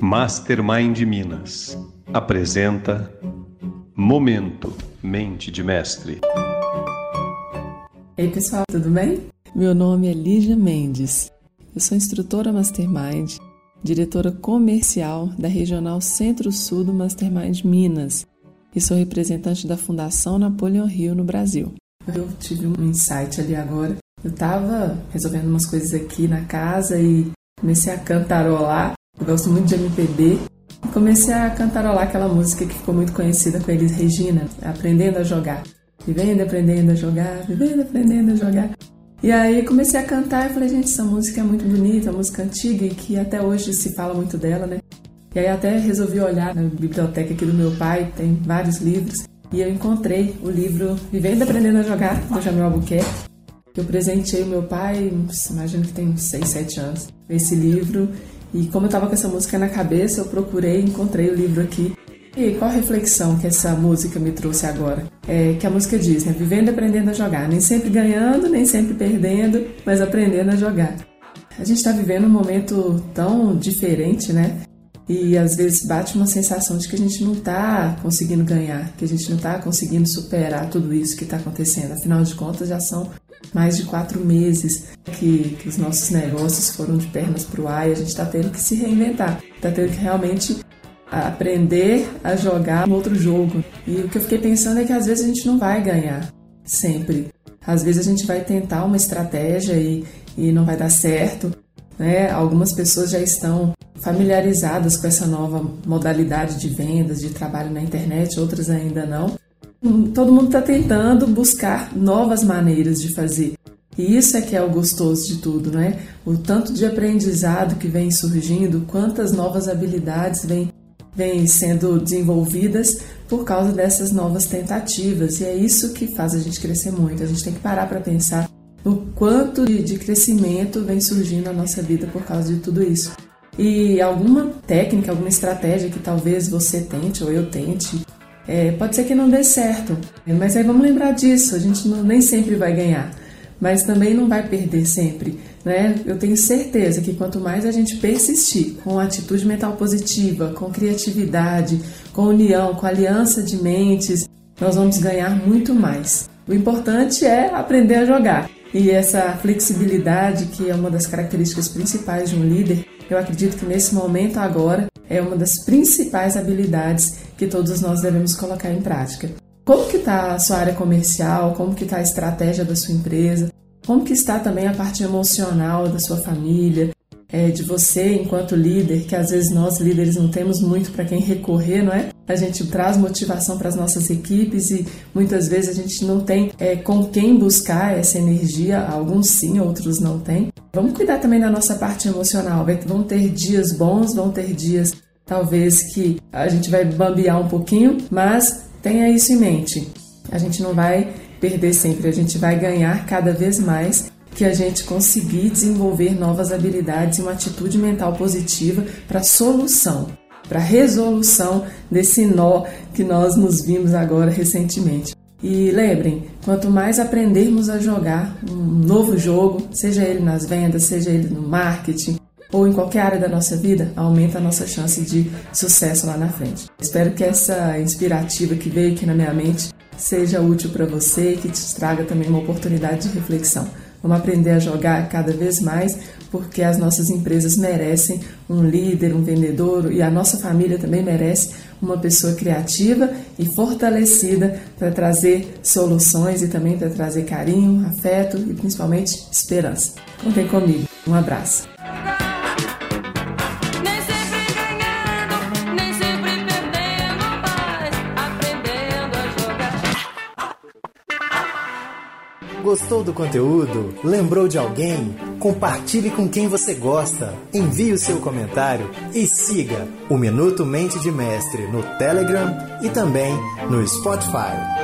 Mastermind Minas apresenta Momento Mente de Mestre. Ei pessoal, tudo bem? Meu nome é Lígia Mendes. Eu sou instrutora Mastermind, diretora comercial da Regional Centro-Sul do Mastermind Minas e sou representante da Fundação Napoleon Hill no Brasil. Eu tive um insight ali agora. Eu estava resolvendo umas coisas aqui na casa e comecei a cantarolar eu gosto muito de MPB. E comecei a cantarolar aquela música que ficou muito conhecida com eles, Regina, Aprendendo a Jogar. Vivendo, aprendendo a jogar, vivendo, aprendendo a jogar. E aí comecei a cantar e falei, gente, essa música é muito bonita, uma música antiga e que até hoje se fala muito dela, né? E aí até resolvi olhar na biblioteca aqui do meu pai, tem vários livros, e eu encontrei o livro Vivendo Aprendendo a Jogar, do Jamil Albuquerque, que eu presenteei o meu pai, imagino que tem uns 6, 7 anos, esse livro, e como eu estava com essa música na cabeça, eu procurei, encontrei o livro aqui. E qual a reflexão que essa música me trouxe agora? É que a música diz, né? Vivendo e aprendendo a jogar. Nem sempre ganhando, nem sempre perdendo, mas aprendendo a jogar. A gente está vivendo um momento tão diferente, né? E às vezes bate uma sensação de que a gente não está conseguindo ganhar, que a gente não está conseguindo superar tudo isso que está acontecendo. Afinal de contas, já são mais de quatro meses que, que os nossos negócios foram de pernas para o ar e a gente está tendo que se reinventar, está tendo que realmente aprender a jogar um outro jogo. E o que eu fiquei pensando é que às vezes a gente não vai ganhar sempre. Às vezes a gente vai tentar uma estratégia e, e não vai dar certo. Né? Algumas pessoas já estão familiarizadas com essa nova modalidade de vendas, de trabalho na internet, outras ainda não todo mundo está tentando buscar novas maneiras de fazer. E isso é que é o gostoso de tudo, né? O tanto de aprendizado que vem surgindo, quantas novas habilidades vêm vem sendo desenvolvidas por causa dessas novas tentativas. E é isso que faz a gente crescer muito. A gente tem que parar para pensar no quanto de, de crescimento vem surgindo na nossa vida por causa de tudo isso. E alguma técnica, alguma estratégia que talvez você tente ou eu tente é, pode ser que não dê certo, mas aí vamos lembrar disso. A gente não, nem sempre vai ganhar, mas também não vai perder sempre. Né? Eu tenho certeza que quanto mais a gente persistir com atitude mental positiva, com criatividade, com união, com aliança de mentes, nós vamos ganhar muito mais. O importante é aprender a jogar. E essa flexibilidade, que é uma das características principais de um líder, eu acredito que nesse momento agora é uma das principais habilidades que todos nós devemos colocar em prática. Como que está a sua área comercial? Como que está a estratégia da sua empresa? Como que está também a parte emocional da sua família? É, de você enquanto líder, que às vezes nós líderes não temos muito para quem recorrer, não é? A gente traz motivação para as nossas equipes e muitas vezes a gente não tem é, com quem buscar essa energia, alguns sim, outros não têm. Vamos cuidar também da nossa parte emocional. Vão ter dias bons, vão ter dias talvez que a gente vai bambear um pouquinho, mas tenha isso em mente. A gente não vai perder sempre, a gente vai ganhar cada vez mais que a gente conseguir desenvolver novas habilidades e uma atitude mental positiva para solução, para resolução desse nó que nós nos vimos agora recentemente. E lembrem, quanto mais aprendermos a jogar um novo jogo, seja ele nas vendas, seja ele no marketing, ou em qualquer área da nossa vida, aumenta a nossa chance de sucesso lá na frente. Espero que essa inspirativa que veio aqui na minha mente seja útil para você e que te traga também uma oportunidade de reflexão. Vamos aprender a jogar cada vez mais, porque as nossas empresas merecem um líder, um vendedor e a nossa família também merece uma pessoa criativa e fortalecida para trazer soluções e também para trazer carinho, afeto e principalmente esperança. Contem comigo. Um abraço. Gostou do conteúdo? Lembrou de alguém? Compartilhe com quem você gosta. Envie o seu comentário e siga o Minuto Mente de Mestre no Telegram e também no Spotify.